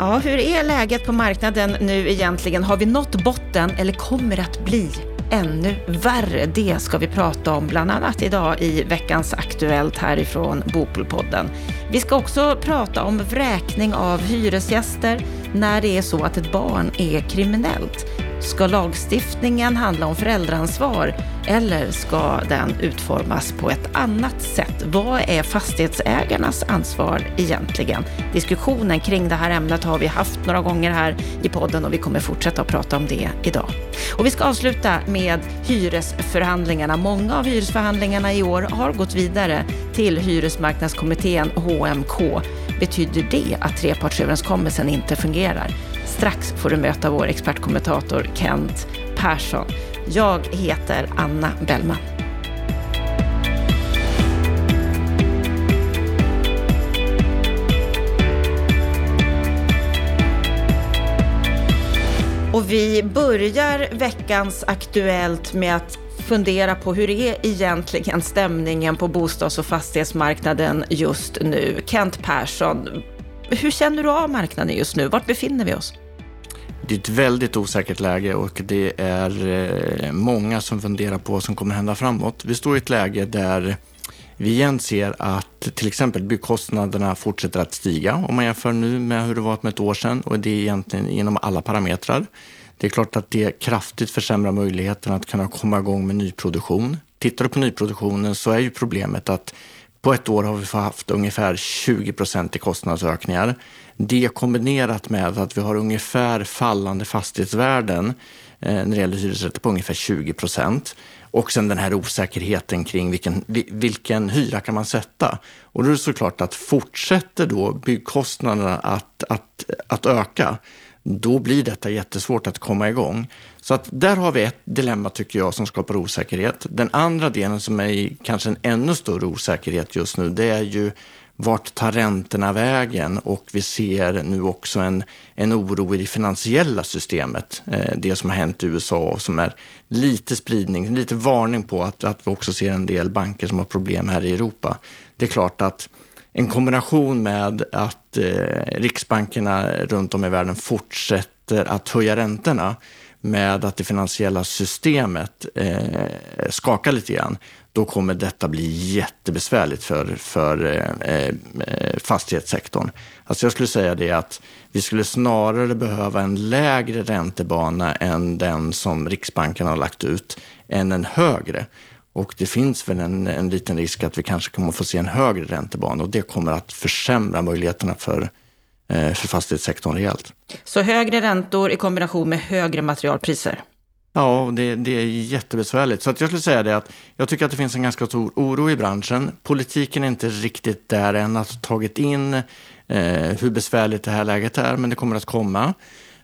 Ja, hur är läget på marknaden nu egentligen? Har vi nått botten eller kommer det att bli ännu värre? Det ska vi prata om bland annat idag i veckans Aktuellt härifrån Bopolpodden. Vi ska också prata om vräkning av hyresgäster när det är så att ett barn är kriminellt. Ska lagstiftningen handla om föräldraansvar eller ska den utformas på ett annat sätt? Vad är fastighetsägarnas ansvar egentligen? Diskussionen kring det här ämnet har vi haft några gånger här i podden och vi kommer fortsätta att prata om det idag. Och vi ska avsluta med hyresförhandlingarna. Många av hyresförhandlingarna i år har gått vidare till Hyresmarknadskommittén HMK. Betyder det att trepartsöverenskommelsen inte fungerar? Strax får du möta vår expertkommentator Kent Persson. Jag heter Anna Bellman. Och vi börjar veckans Aktuellt med att fundera på hur är egentligen stämningen på bostads och fastighetsmarknaden just nu? Kent Persson, hur känner du av marknaden just nu? Vart befinner vi oss? Det är ett väldigt osäkert läge och det är eh, många som funderar på vad som kommer hända framåt. Vi står i ett läge där vi igen ser att till exempel byggkostnaderna fortsätter att stiga om man jämför nu med hur det var med ett år sedan och det är egentligen inom alla parametrar. Det är klart att det kraftigt försämrar möjligheten att kunna komma igång med nyproduktion. Tittar du på nyproduktionen så är ju problemet att på ett år har vi haft ungefär 20 procent i kostnadsökningar. Det kombinerat med att vi har ungefär fallande fastighetsvärden eh, när det gäller hyresrätter på ungefär 20 procent. Och sen den här osäkerheten kring vilken, vilken hyra kan man sätta. Och då är det såklart att fortsätter då byggkostnaderna att, att, att öka, då blir detta jättesvårt att komma igång. Så att där har vi ett dilemma tycker jag som skapar osäkerhet. Den andra delen som är kanske en ännu större osäkerhet just nu, det är ju vart tar räntorna vägen? Och vi ser nu också en, en oro i det finansiella systemet. Eh, det som har hänt i USA och som är lite spridning, lite varning på att, att vi också ser en del banker som har problem här i Europa. Det är klart att en kombination med att eh, riksbankerna runt om i världen fortsätter att höja räntorna med att det finansiella systemet eh, skakar lite grann, då kommer detta bli jättebesvärligt för, för eh, eh, fastighetssektorn. Alltså jag skulle säga det att vi skulle snarare behöva en lägre räntebana än den som Riksbanken har lagt ut, än en högre. Och det finns väl en, en liten risk att vi kanske kommer att få se en högre räntebana och det kommer att försämra möjligheterna för, eh, för fastighetssektorn rejält. Så högre räntor i kombination med högre materialpriser? Ja, det, det, är jättebesvärligt. Så att jag skulle säga det att jag tycker att det finns en ganska stor oro i branschen. Politiken är inte riktigt där än att ha tagit in eh, hur besvärligt det här läget är, men det kommer att komma.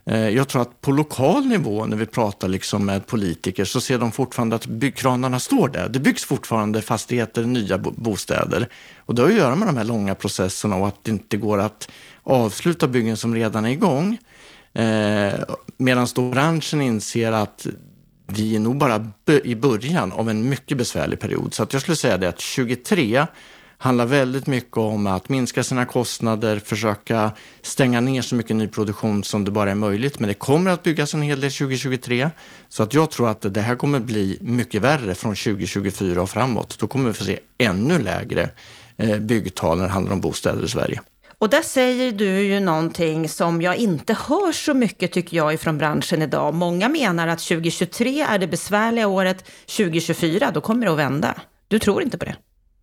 Eh, jag tror att på lokal nivå, när vi pratar liksom med politiker, så ser de fortfarande att byggkranarna står där. Det byggs fortfarande fastigheter, nya bostäder. Och det har att göra med de här långa processerna och att det inte går att avsluta byggen som redan är igång. Eh, Medan branschen inser att vi är nog bara i början av en mycket besvärlig period. Så att jag skulle säga det att 23 handlar väldigt mycket om att minska sina kostnader, försöka stänga ner så mycket nyproduktion som det bara är möjligt. Men det kommer att byggas en hel del 2023. Så att jag tror att det här kommer bli mycket värre från 2024 och framåt. Då kommer vi få se ännu lägre eh, byggtal när det handlar om bostäder i Sverige. Och där säger du ju någonting som jag inte hör så mycket tycker jag ifrån branschen idag. Många menar att 2023 är det besvärliga året, 2024 då kommer det att vända. Du tror inte på det?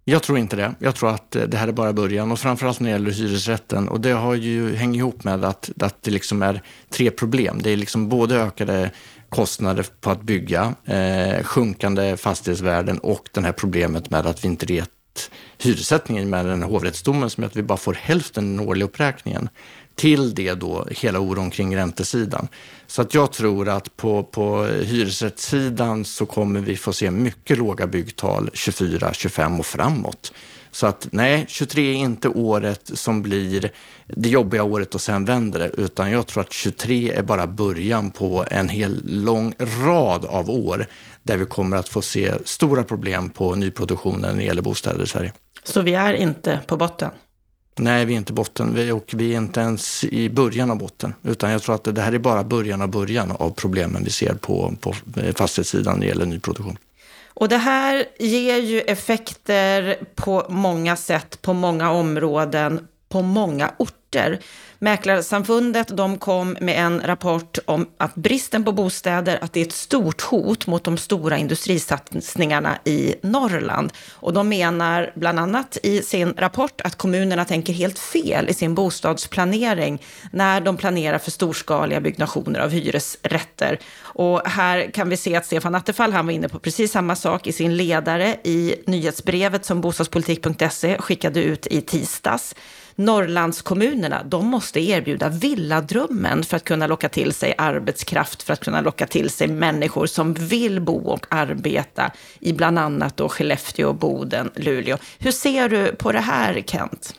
Jag tror inte det. Jag tror att eh, det här är bara början och framförallt när det gäller hyresrätten. Och det har ju, hänger ihop med att, att det liksom är tre problem. Det är liksom både ökade kostnader på att bygga, eh, sjunkande fastighetsvärden och det här problemet med att vi inte vet hyressättningen med den här hovrättsdomen som är att vi bara får hälften den årliga uppräkningen. Till det då hela oron kring räntesidan. Så att jag tror att på, på hyresrättssidan så kommer vi få se mycket låga byggtal 24, 25 och framåt. Så att nej, 23 är inte året som blir det jobbiga året och sen vänder det, utan jag tror att 23 är bara början på en hel lång rad av år där vi kommer att få se stora problem på nyproduktionen när det gäller bostäder i Sverige. Så vi är inte på botten? Nej, vi är inte botten vi, och vi är inte ens i början av botten. Utan jag tror att det här är bara början av början av problemen vi ser på, på eh, fastighetssidan när det gäller nyproduktion. Och det här ger ju effekter på många sätt, på många områden, på många orter. Mäklarsamfundet de kom med en rapport om att bristen på bostäder, att det är ett stort hot mot de stora industrisatsningarna i Norrland. Och de menar bland annat i sin rapport att kommunerna tänker helt fel i sin bostadsplanering när de planerar för storskaliga byggnationer av hyresrätter. Och här kan vi se att Stefan Attefall, han var inne på precis samma sak i sin ledare i nyhetsbrevet som bostadspolitik.se skickade ut i tisdags. Norrlandskommunerna, de måste erbjuda villadrömmen för att kunna locka till sig arbetskraft, för att kunna locka till sig människor som vill bo och arbeta i bland annat då Skellefteå, Boden, Luleå. Hur ser du på det här, Kent?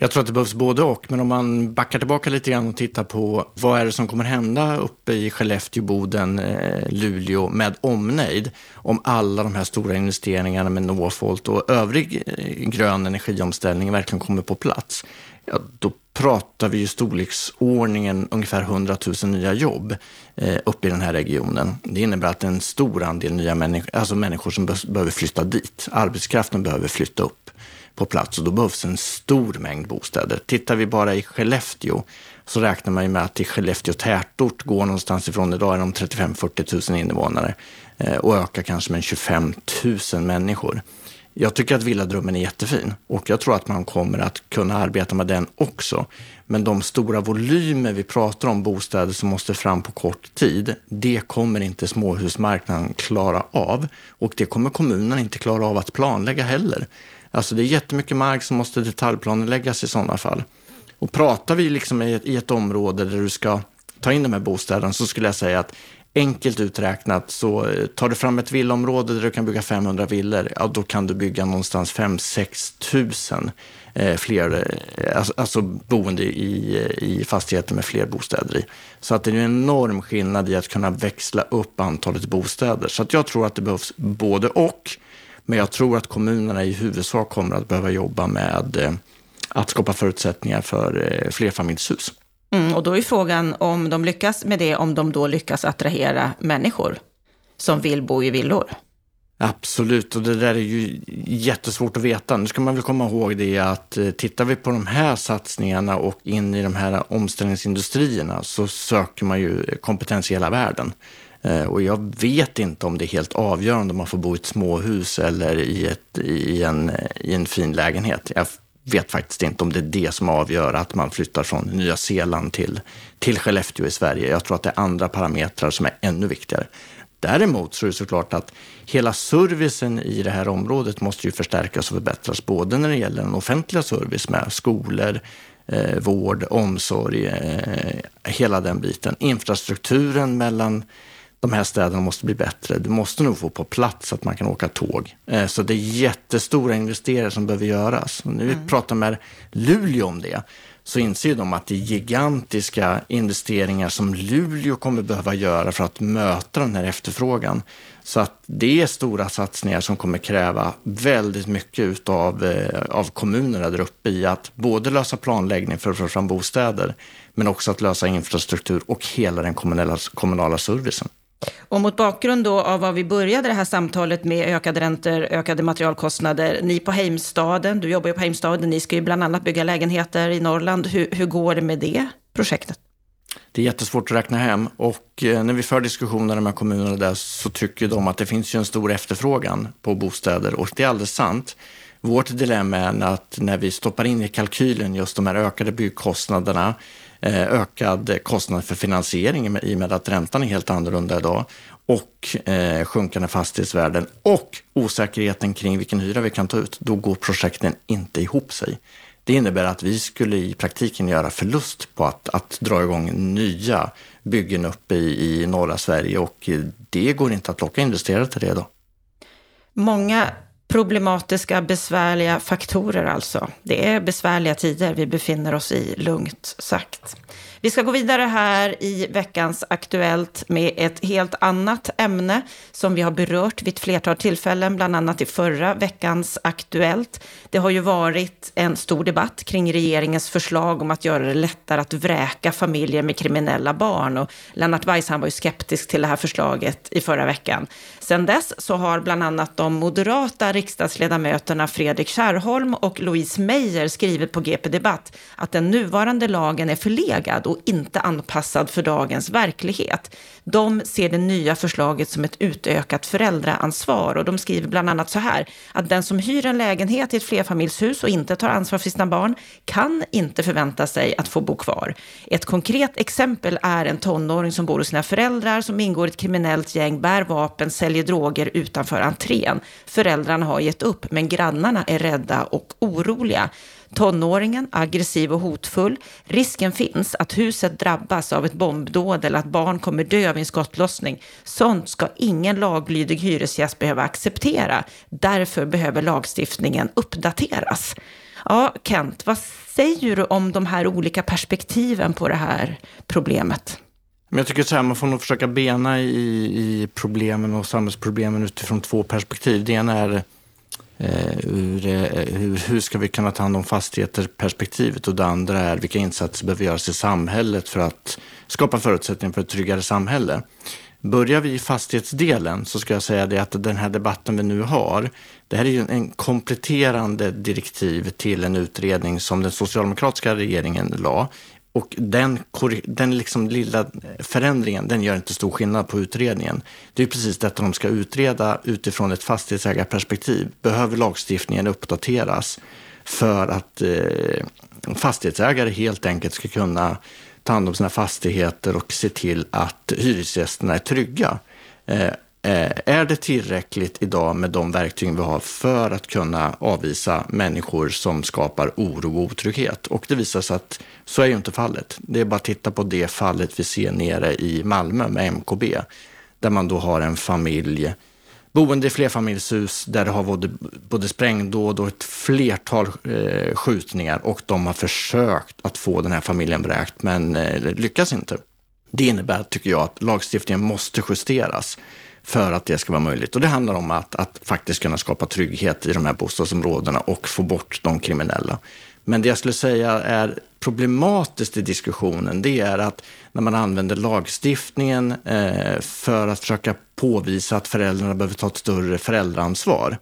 Jag tror att det behövs både och, men om man backar tillbaka lite grann och tittar på vad är det som kommer hända uppe i Skellefteå, Boden, eh, Luleå med omnejd om alla de här stora investeringarna med Northvolt och övrig eh, grön energiomställning verkligen kommer på plats. Ja, då pratar vi ju storleksordningen ungefär 100 000 nya jobb eh, uppe i den här regionen. Det innebär att en stor andel nya människor, alltså människor som behöver flytta dit, arbetskraften behöver flytta upp på plats och då behövs en stor mängd bostäder. Tittar vi bara i Skellefteå så räknar man ju med att i Skellefteå tätort går någonstans ifrån, idag är de 35-40 000 invånare eh, och ökar kanske med 25 000 människor. Jag tycker att villadrömmen är jättefin och jag tror att man kommer att kunna arbeta med den också. Men de stora volymer vi pratar om bostäder som måste fram på kort tid, det kommer inte småhusmarknaden klara av och det kommer kommunen inte klara av att planlägga heller. Alltså det är jättemycket mark som måste detaljplanläggas i sådana fall. Och pratar vi liksom i ett, i ett område där du ska ta in de här bostäderna så skulle jag säga att enkelt uträknat så eh, tar du fram ett villaområde där du kan bygga 500 villor, ja då kan du bygga någonstans 5-6 tusen eh, fler, eh, alltså, alltså, boende i, i fastigheter med fler bostäder i. Så att det är en enorm skillnad i att kunna växla upp antalet bostäder. Så att jag tror att det behövs både och. Men jag tror att kommunerna i huvudsak kommer att behöva jobba med eh, att skapa förutsättningar för eh, flerfamiljshus. Mm, och då är frågan om de lyckas med det, om de då lyckas attrahera människor som vill bo i villor. Absolut, och det där är ju jättesvårt att veta. Nu ska man väl komma ihåg det att eh, tittar vi på de här satsningarna och in i de här omställningsindustrierna så söker man ju kompetens i hela världen. Eh, och jag vet inte om det är helt avgörande om man får bo i ett småhus eller i, ett, i, en, i en fin lägenhet. Jag vet faktiskt inte om det är det som avgör att man flyttar från Nya Zeeland till, till Skellefteå i Sverige. Jag tror att det är andra parametrar som är ännu viktigare. Däremot så är det såklart att hela servicen i det här området måste ju förstärkas och förbättras, både när det gäller den offentliga service med skolor, eh, vård, omsorg, eh, hela den biten. Infrastrukturen mellan de här städerna måste bli bättre. Du måste nog få på plats att man kan åka tåg. Eh, så det är jättestora investeringar som behöver göras. Och när vi mm. pratar med Luleå om det så inser de att det är gigantiska investeringar som Luleå kommer behöva göra för att möta den här efterfrågan. Så att det är stora satsningar som kommer kräva väldigt mycket av, eh, av kommunerna där uppe i att både lösa planläggning för att få fram bostäder, men också att lösa infrastruktur och hela den kommunala, kommunala servicen. Och mot bakgrund då av vad vi började det här samtalet med, ökade räntor, ökade materialkostnader. Ni på Heimstaden, du jobbar ju på Heimstaden, ni ska ju bland annat bygga lägenheter i Norrland. Hur, hur går det med det projektet? Det är jättesvårt att räkna hem och eh, när vi för diskussioner med kommunerna där så tycker de att det finns ju en stor efterfrågan på bostäder och det är alldeles sant. Vårt dilemma är att när vi stoppar in i kalkylen just de här ökade byggkostnaderna Eh, ökad kostnad för finansiering i och med att räntan är helt annorlunda idag och eh, sjunkande fastighetsvärden och osäkerheten kring vilken hyra vi kan ta ut, då går projekten inte ihop sig. Det innebär att vi skulle i praktiken göra förlust på att, att dra igång nya byggen uppe i, i norra Sverige och eh, det går inte att locka investerare till det då. Många Problematiska, besvärliga faktorer alltså. Det är besvärliga tider vi befinner oss i, lugnt sagt. Vi ska gå vidare här i veckans Aktuellt med ett helt annat ämne som vi har berört vid ett flertal tillfällen, bland annat i förra veckans Aktuellt. Det har ju varit en stor debatt kring regeringens förslag om att göra det lättare att vräka familjer med kriminella barn och Lennart Weiss var ju skeptisk till det här förslaget i förra veckan. Sedan dess så har bland annat de moderata riksdagsledamöterna Fredrik Kärrholm och Louise Meijer skrivit på GP Debatt att den nuvarande lagen är förlegad och inte anpassad för dagens verklighet. De ser det nya förslaget som ett utökat föräldraansvar och de skriver bland annat så här att den som hyr en lägenhet i ett flerfamiljshus och inte tar ansvar för sina barn kan inte förvänta sig att få bo kvar. Ett konkret exempel är en tonåring som bor hos sina föräldrar som ingår i ett kriminellt gäng, bär vapen, säljer droger utanför entrén. Föräldrarna har gett upp, men grannarna är rädda och oroliga. Tonåringen, aggressiv och hotfull. Risken finns att huset drabbas av ett bombdåd eller att barn kommer dö av en skottlossning. Sånt ska ingen laglydig hyresgäst behöva acceptera. Därför behöver lagstiftningen uppdateras. Ja, Kent, vad säger du om de här olika perspektiven på det här problemet? Men jag tycker så här, man får nog försöka bena i, i problemen och samhällsproblemen utifrån två perspektiv. Det ena är Eh, hur, eh, hur, hur, ska vi kunna ta hand om fastigheter perspektivet och det andra är vilka insatser behöver göras i samhället för att skapa förutsättningar för ett tryggare samhälle. Börjar vi i fastighetsdelen så ska jag säga det att den här debatten vi nu har, det här är ju en kompletterande direktiv till en utredning som den socialdemokratiska regeringen la och den, den liksom lilla förändringen, den gör inte stor skillnad på utredningen. Det är precis detta de ska utreda utifrån ett fastighetsägarperspektiv. Behöver lagstiftningen uppdateras för att eh, fastighetsägare helt enkelt ska kunna ta hand om sina fastigheter och se till att hyresgästerna är trygga. Eh, Eh, är det tillräckligt idag med de verktyg vi har för att kunna avvisa människor som skapar oro och otrygghet? Och det visar sig att så är ju inte fallet. Det är bara att titta på det fallet vi ser nere i Malmö med MKB, där man då har en familj boende i flerfamiljshus där det har både, både sprängdåd och ett flertal eh, skjutningar och de har försökt att få den här familjen vräkt men eh, lyckas inte. Det innebär, tycker jag, att lagstiftningen måste justeras för att det ska vara möjligt. Och det handlar om att, att faktiskt kunna skapa trygghet i de här bostadsområdena och få bort de kriminella. Men det jag skulle säga är problematiskt i diskussionen, det är att när man använder lagstiftningen eh, för att försöka påvisa att föräldrarna behöver ta ett större föräldraansvar,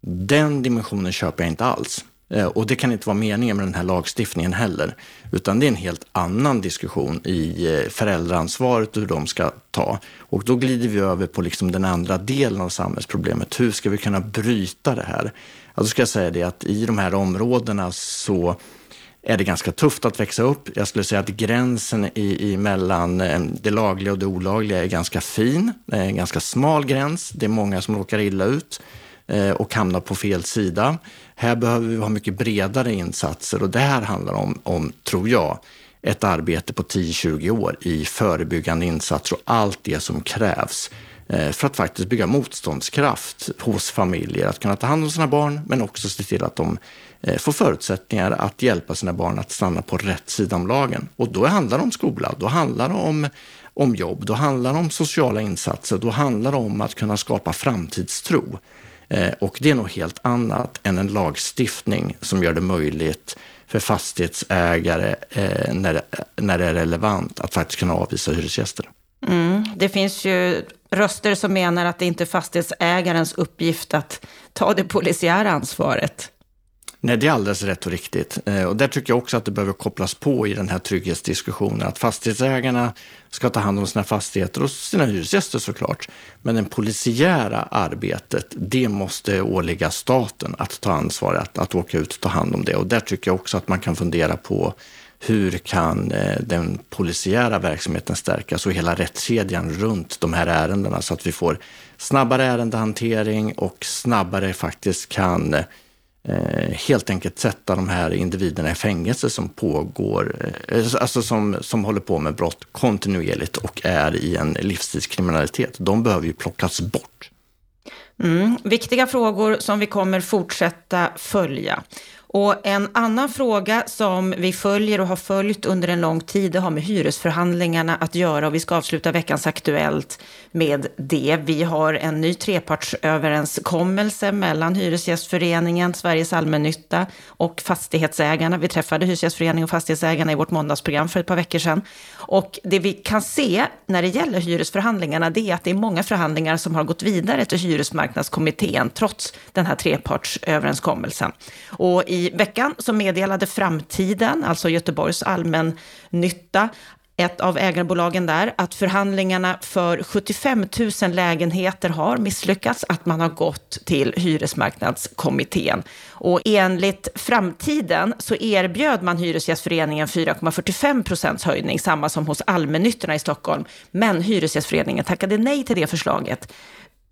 den dimensionen köper jag inte alls. Eh, och det kan inte vara meningen med den här lagstiftningen heller, utan det är en helt annan diskussion i eh, föräldraansvaret och hur de ska ta. Och då glider vi över på liksom den andra delen av samhällsproblemet. Hur ska vi kunna bryta det här? Alltså ska jag säga det att i de här områdena så är det ganska tufft att växa upp. Jag skulle säga att gränsen i, i mellan eh, det lagliga och det olagliga är ganska fin. Det är en ganska smal gräns. Det är många som råkar illa ut Eh, och hamnar på fel sida. Här behöver vi ha mycket bredare insatser och det här handlar om, om tror jag, ett arbete på 10-20 år i förebyggande insatser och allt det som krävs eh, för att faktiskt bygga motståndskraft hos familjer att kunna ta hand om sina barn men också se till att de eh, får förutsättningar att hjälpa sina barn att stanna på rätt sida om lagen. Och då handlar det om skola, då handlar det om, om jobb, då handlar det om sociala insatser, då handlar det om att kunna skapa framtidstro. Eh, och det är nog helt annat än en lagstiftning som gör det möjligt för fastighetsägare eh, när, när det är relevant att faktiskt kunna avvisa hyresgäster. Mm. Det finns ju röster som menar att det inte är fastighetsägarens uppgift att ta det polisiära ansvaret. Nej, det är alldeles rätt och riktigt. Eh, och där tycker jag också att det behöver kopplas på i den här trygghetsdiskussionen. Att fastighetsägarna ska ta hand om sina fastigheter och sina hyresgäster såklart. Men det polisiära arbetet, det måste åligga staten att ta ansvar, att, att åka ut och ta hand om det. Och där tycker jag också att man kan fundera på hur kan eh, den polisiära verksamheten stärkas och hela rättskedjan runt de här ärendena så att vi får snabbare ärendehantering och snabbare faktiskt kan eh, Eh, helt enkelt sätta de här individerna i fängelse som pågår, eh, alltså som, som håller på med brott kontinuerligt och är i en livstidskriminalitet. De behöver ju plockas bort. Mm, viktiga frågor som vi kommer fortsätta följa. Och en annan fråga som vi följer och har följt under en lång tid, det har med hyresförhandlingarna att göra och vi ska avsluta veckans Aktuellt med det. Vi har en ny trepartsöverenskommelse mellan Hyresgästföreningen, Sveriges allmännytta och fastighetsägarna. Vi träffade Hyresgästföreningen och fastighetsägarna i vårt måndagsprogram för ett par veckor sedan. Och det vi kan se när det gäller hyresförhandlingarna, det är att det är många förhandlingar som har gått vidare till hyresmarknadskommittén, trots den här trepartsöverenskommelsen. Och i veckan så meddelade Framtiden, alltså Göteborgs allmännytta, ett av ägarbolagen där, att förhandlingarna för 75 000 lägenheter har misslyckats, att man har gått till hyresmarknadskommittén. Och enligt Framtiden så erbjöd man Hyresgästföreningen 4,45 procents höjning, samma som hos allmännyttorna i Stockholm. Men Hyresgästföreningen tackade nej till det förslaget.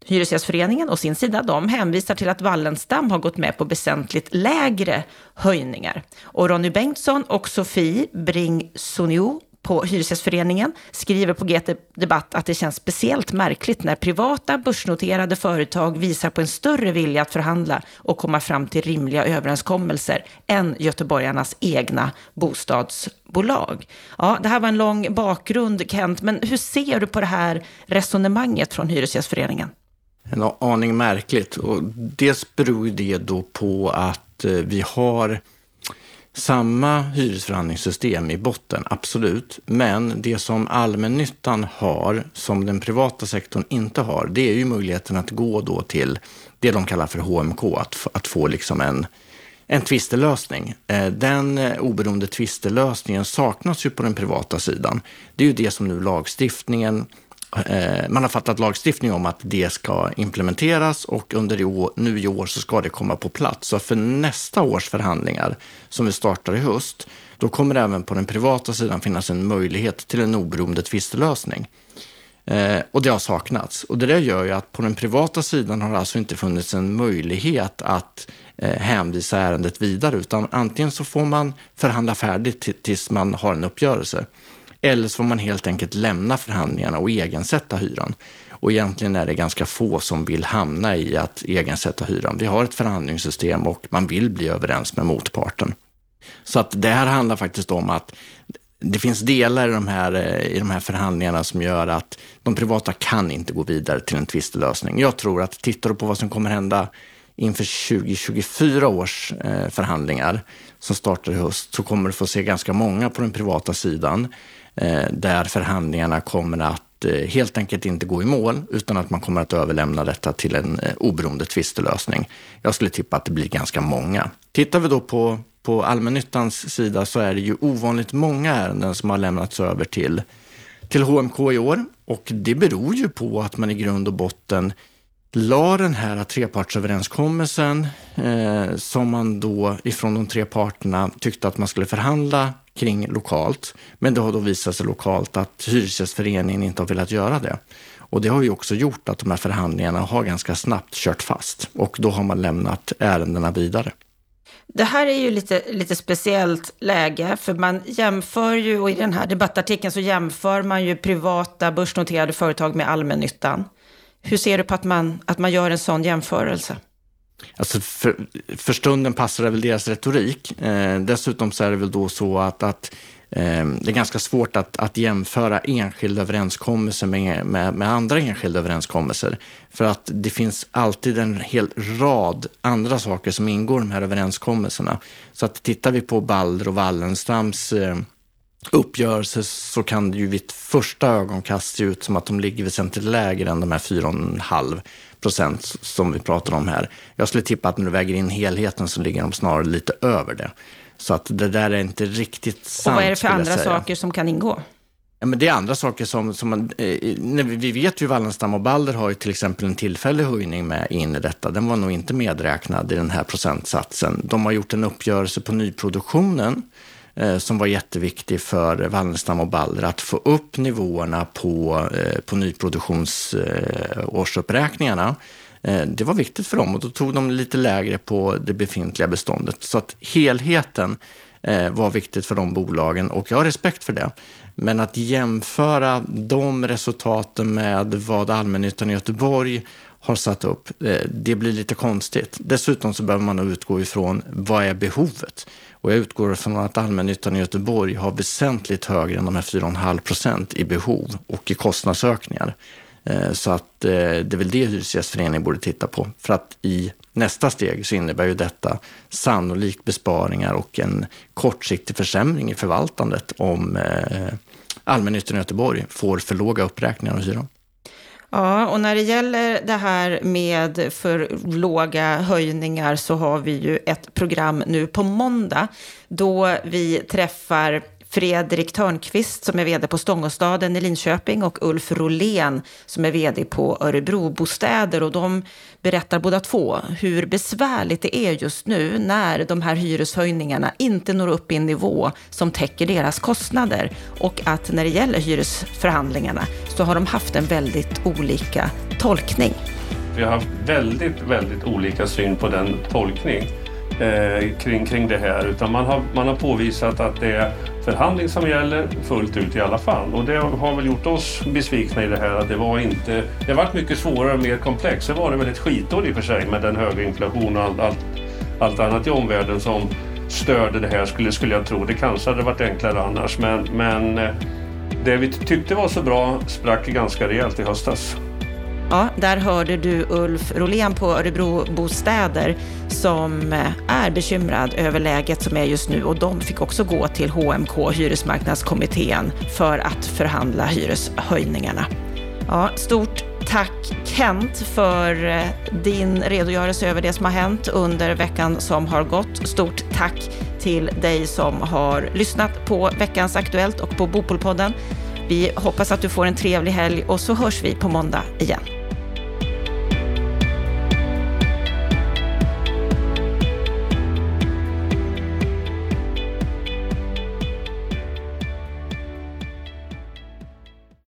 Hyresgästföreningen och sin sida, de hänvisar till att Wallenstam har gått med på väsentligt lägre höjningar. Och Ronny Bengtsson och Sofie Bring Sonio på Hyresgästföreningen skriver på GT Debatt att det känns speciellt märkligt när privata börsnoterade företag visar på en större vilja att förhandla och komma fram till rimliga överenskommelser än göteborgarnas egna bostadsbolag. Ja, det här var en lång bakgrund, Kent, men hur ser du på det här resonemanget från Hyresgästföreningen? En aning märkligt. Och dels beror det då på att eh, vi har samma hyresförhandlingssystem i botten, absolut. Men det som allmännyttan har, som den privata sektorn inte har, det är ju möjligheten att gå då till det de kallar för HMK, att, att få liksom en, en tvistelösning. Eh, den eh, oberoende tvistelösningen saknas ju på den privata sidan. Det är ju det som nu lagstiftningen Eh, man har fattat lagstiftning om att det ska implementeras och under i år, nu i år så ska det komma på plats. Så för nästa års förhandlingar som vi startar i höst, då kommer det även på den privata sidan finnas en möjlighet till en oberoende tvistelösning. Eh, och det har saknats. Och det där gör ju att på den privata sidan har det alltså inte funnits en möjlighet att eh, hänvisa ärendet vidare, utan antingen så får man förhandla färdigt tills man har en uppgörelse. Eller så får man helt enkelt lämna förhandlingarna och egensätta hyran. Och egentligen är det ganska få som vill hamna i att egensätta hyran. Vi har ett förhandlingssystem och man vill bli överens med motparten. Så att det här handlar faktiskt om att det finns delar i de, här, eh, i de här förhandlingarna som gör att de privata kan inte gå vidare till en tvistelösning. Jag tror att tittar du på vad som kommer hända inför 2024 års eh, förhandlingar som startar i höst så kommer du få se ganska många på den privata sidan Eh, där förhandlingarna kommer att eh, helt enkelt inte gå i mål utan att man kommer att överlämna detta till en eh, oberoende tvistelösning. Jag skulle tippa att det blir ganska många. Tittar vi då på, på allmännyttans sida så är det ju ovanligt många ärenden som har lämnats över till, till HMK i år och det beror ju på att man i grund och botten la den här trepartsöverenskommelsen eh, som man då ifrån de tre parterna tyckte att man skulle förhandla kring lokalt. Men det har då visat sig lokalt att Hyresgästföreningen inte har velat göra det. Och det har ju också gjort att de här förhandlingarna har ganska snabbt kört fast och då har man lämnat ärendena vidare. Det här är ju lite, lite speciellt läge, för man jämför ju, och i den här debattartikeln så jämför man ju privata börsnoterade företag med allmännyttan. Hur ser du på att man, att man gör en sån jämförelse? Alltså för, för stunden passar det väl deras retorik. Eh, dessutom så är det väl då så att, att eh, det är ganska svårt att, att jämföra enskilda överenskommelser med, med, med, andra enskilda överenskommelser. För att det finns alltid en hel rad andra saker som ingår i de här överenskommelserna. Så att tittar vi på Balder och Wallenstams eh, uppgörelse så kan det ju vid ett första ögonkast se ut som att de ligger väsentligt lägre än de här 4,5 procent som vi pratar om här. Jag skulle tippa att när du väger in helheten så ligger de snarare lite över det. Så att det där är inte riktigt sant. Och vad är det för andra saker som kan ingå? Ja, men det är andra saker som, som man, eh, vi vet ju Wallenstam och Balder har ju till exempel en tillfällig höjning med in i detta. Den var nog inte medräknad i den här procentsatsen. De har gjort en uppgörelse på nyproduktionen Eh, som var jätteviktig för Wallenstam och Balder att få upp nivåerna på, eh, på nyproduktionsårsuppräkningarna. Eh, det var viktigt för dem och då tog de lite lägre på det befintliga beståndet. Så att helheten var viktigt för de bolagen och jag har respekt för det. Men att jämföra de resultaten med vad allmännyttan i Göteborg har satt upp. Det blir lite konstigt. Dessutom så behöver man utgå ifrån vad är behovet? Och jag utgår från att allmännyttan i Göteborg har väsentligt högre än de här 4,5 procent i behov och i kostnadsökningar. Eh, så att eh, det är väl det Hyresgästföreningen borde titta på. För att i nästa steg så innebär ju detta sannolikt besparingar och en kortsiktig försämring i förvaltandet om eh, allmännyttan i Göteborg får för låga uppräkningar av hyran. Ja, och när det gäller det här med för låga höjningar så har vi ju ett program nu på måndag då vi träffar Fredrik Törnqvist som är vd på Stångåstaden i Linköping och Ulf Rolén som är vd på Örebro Bostäder. Och de berättar båda två hur besvärligt det är just nu när de här hyreshöjningarna inte når upp i en nivå som täcker deras kostnader. Och att när det gäller hyresförhandlingarna så har de haft en väldigt olika tolkning. Vi har haft väldigt, väldigt olika syn på den tolkning eh, kring, kring det här. Utan man har, man har påvisat att det är förhandling som gäller fullt ut i alla fall. Och det har väl gjort oss besvikna i det här att det var inte... Det har varit mycket svårare och mer komplext. Det var det väl ett skitår i och för sig med den höga inflationen och allt, allt, allt annat i omvärlden som störde det här skulle, skulle jag tro. Det kanske hade varit enklare annars men, men eh, det vi tyckte var så bra sprack ganska rejält i höstas. Ja, där hörde du Ulf Rolén på Örebro Bostäder som eh, är bekymrad över läget som är just nu och de fick också gå till HMK, Hyresmarknadskommittén, för att förhandla hyreshöjningarna. Ja, stort tack Kent för eh, din redogörelse över det som har hänt under veckan som har gått. Stort tack till dig som har lyssnat på veckans Aktuellt och på Bopolpodden. Vi hoppas att du får en trevlig helg och så hörs vi på måndag igen.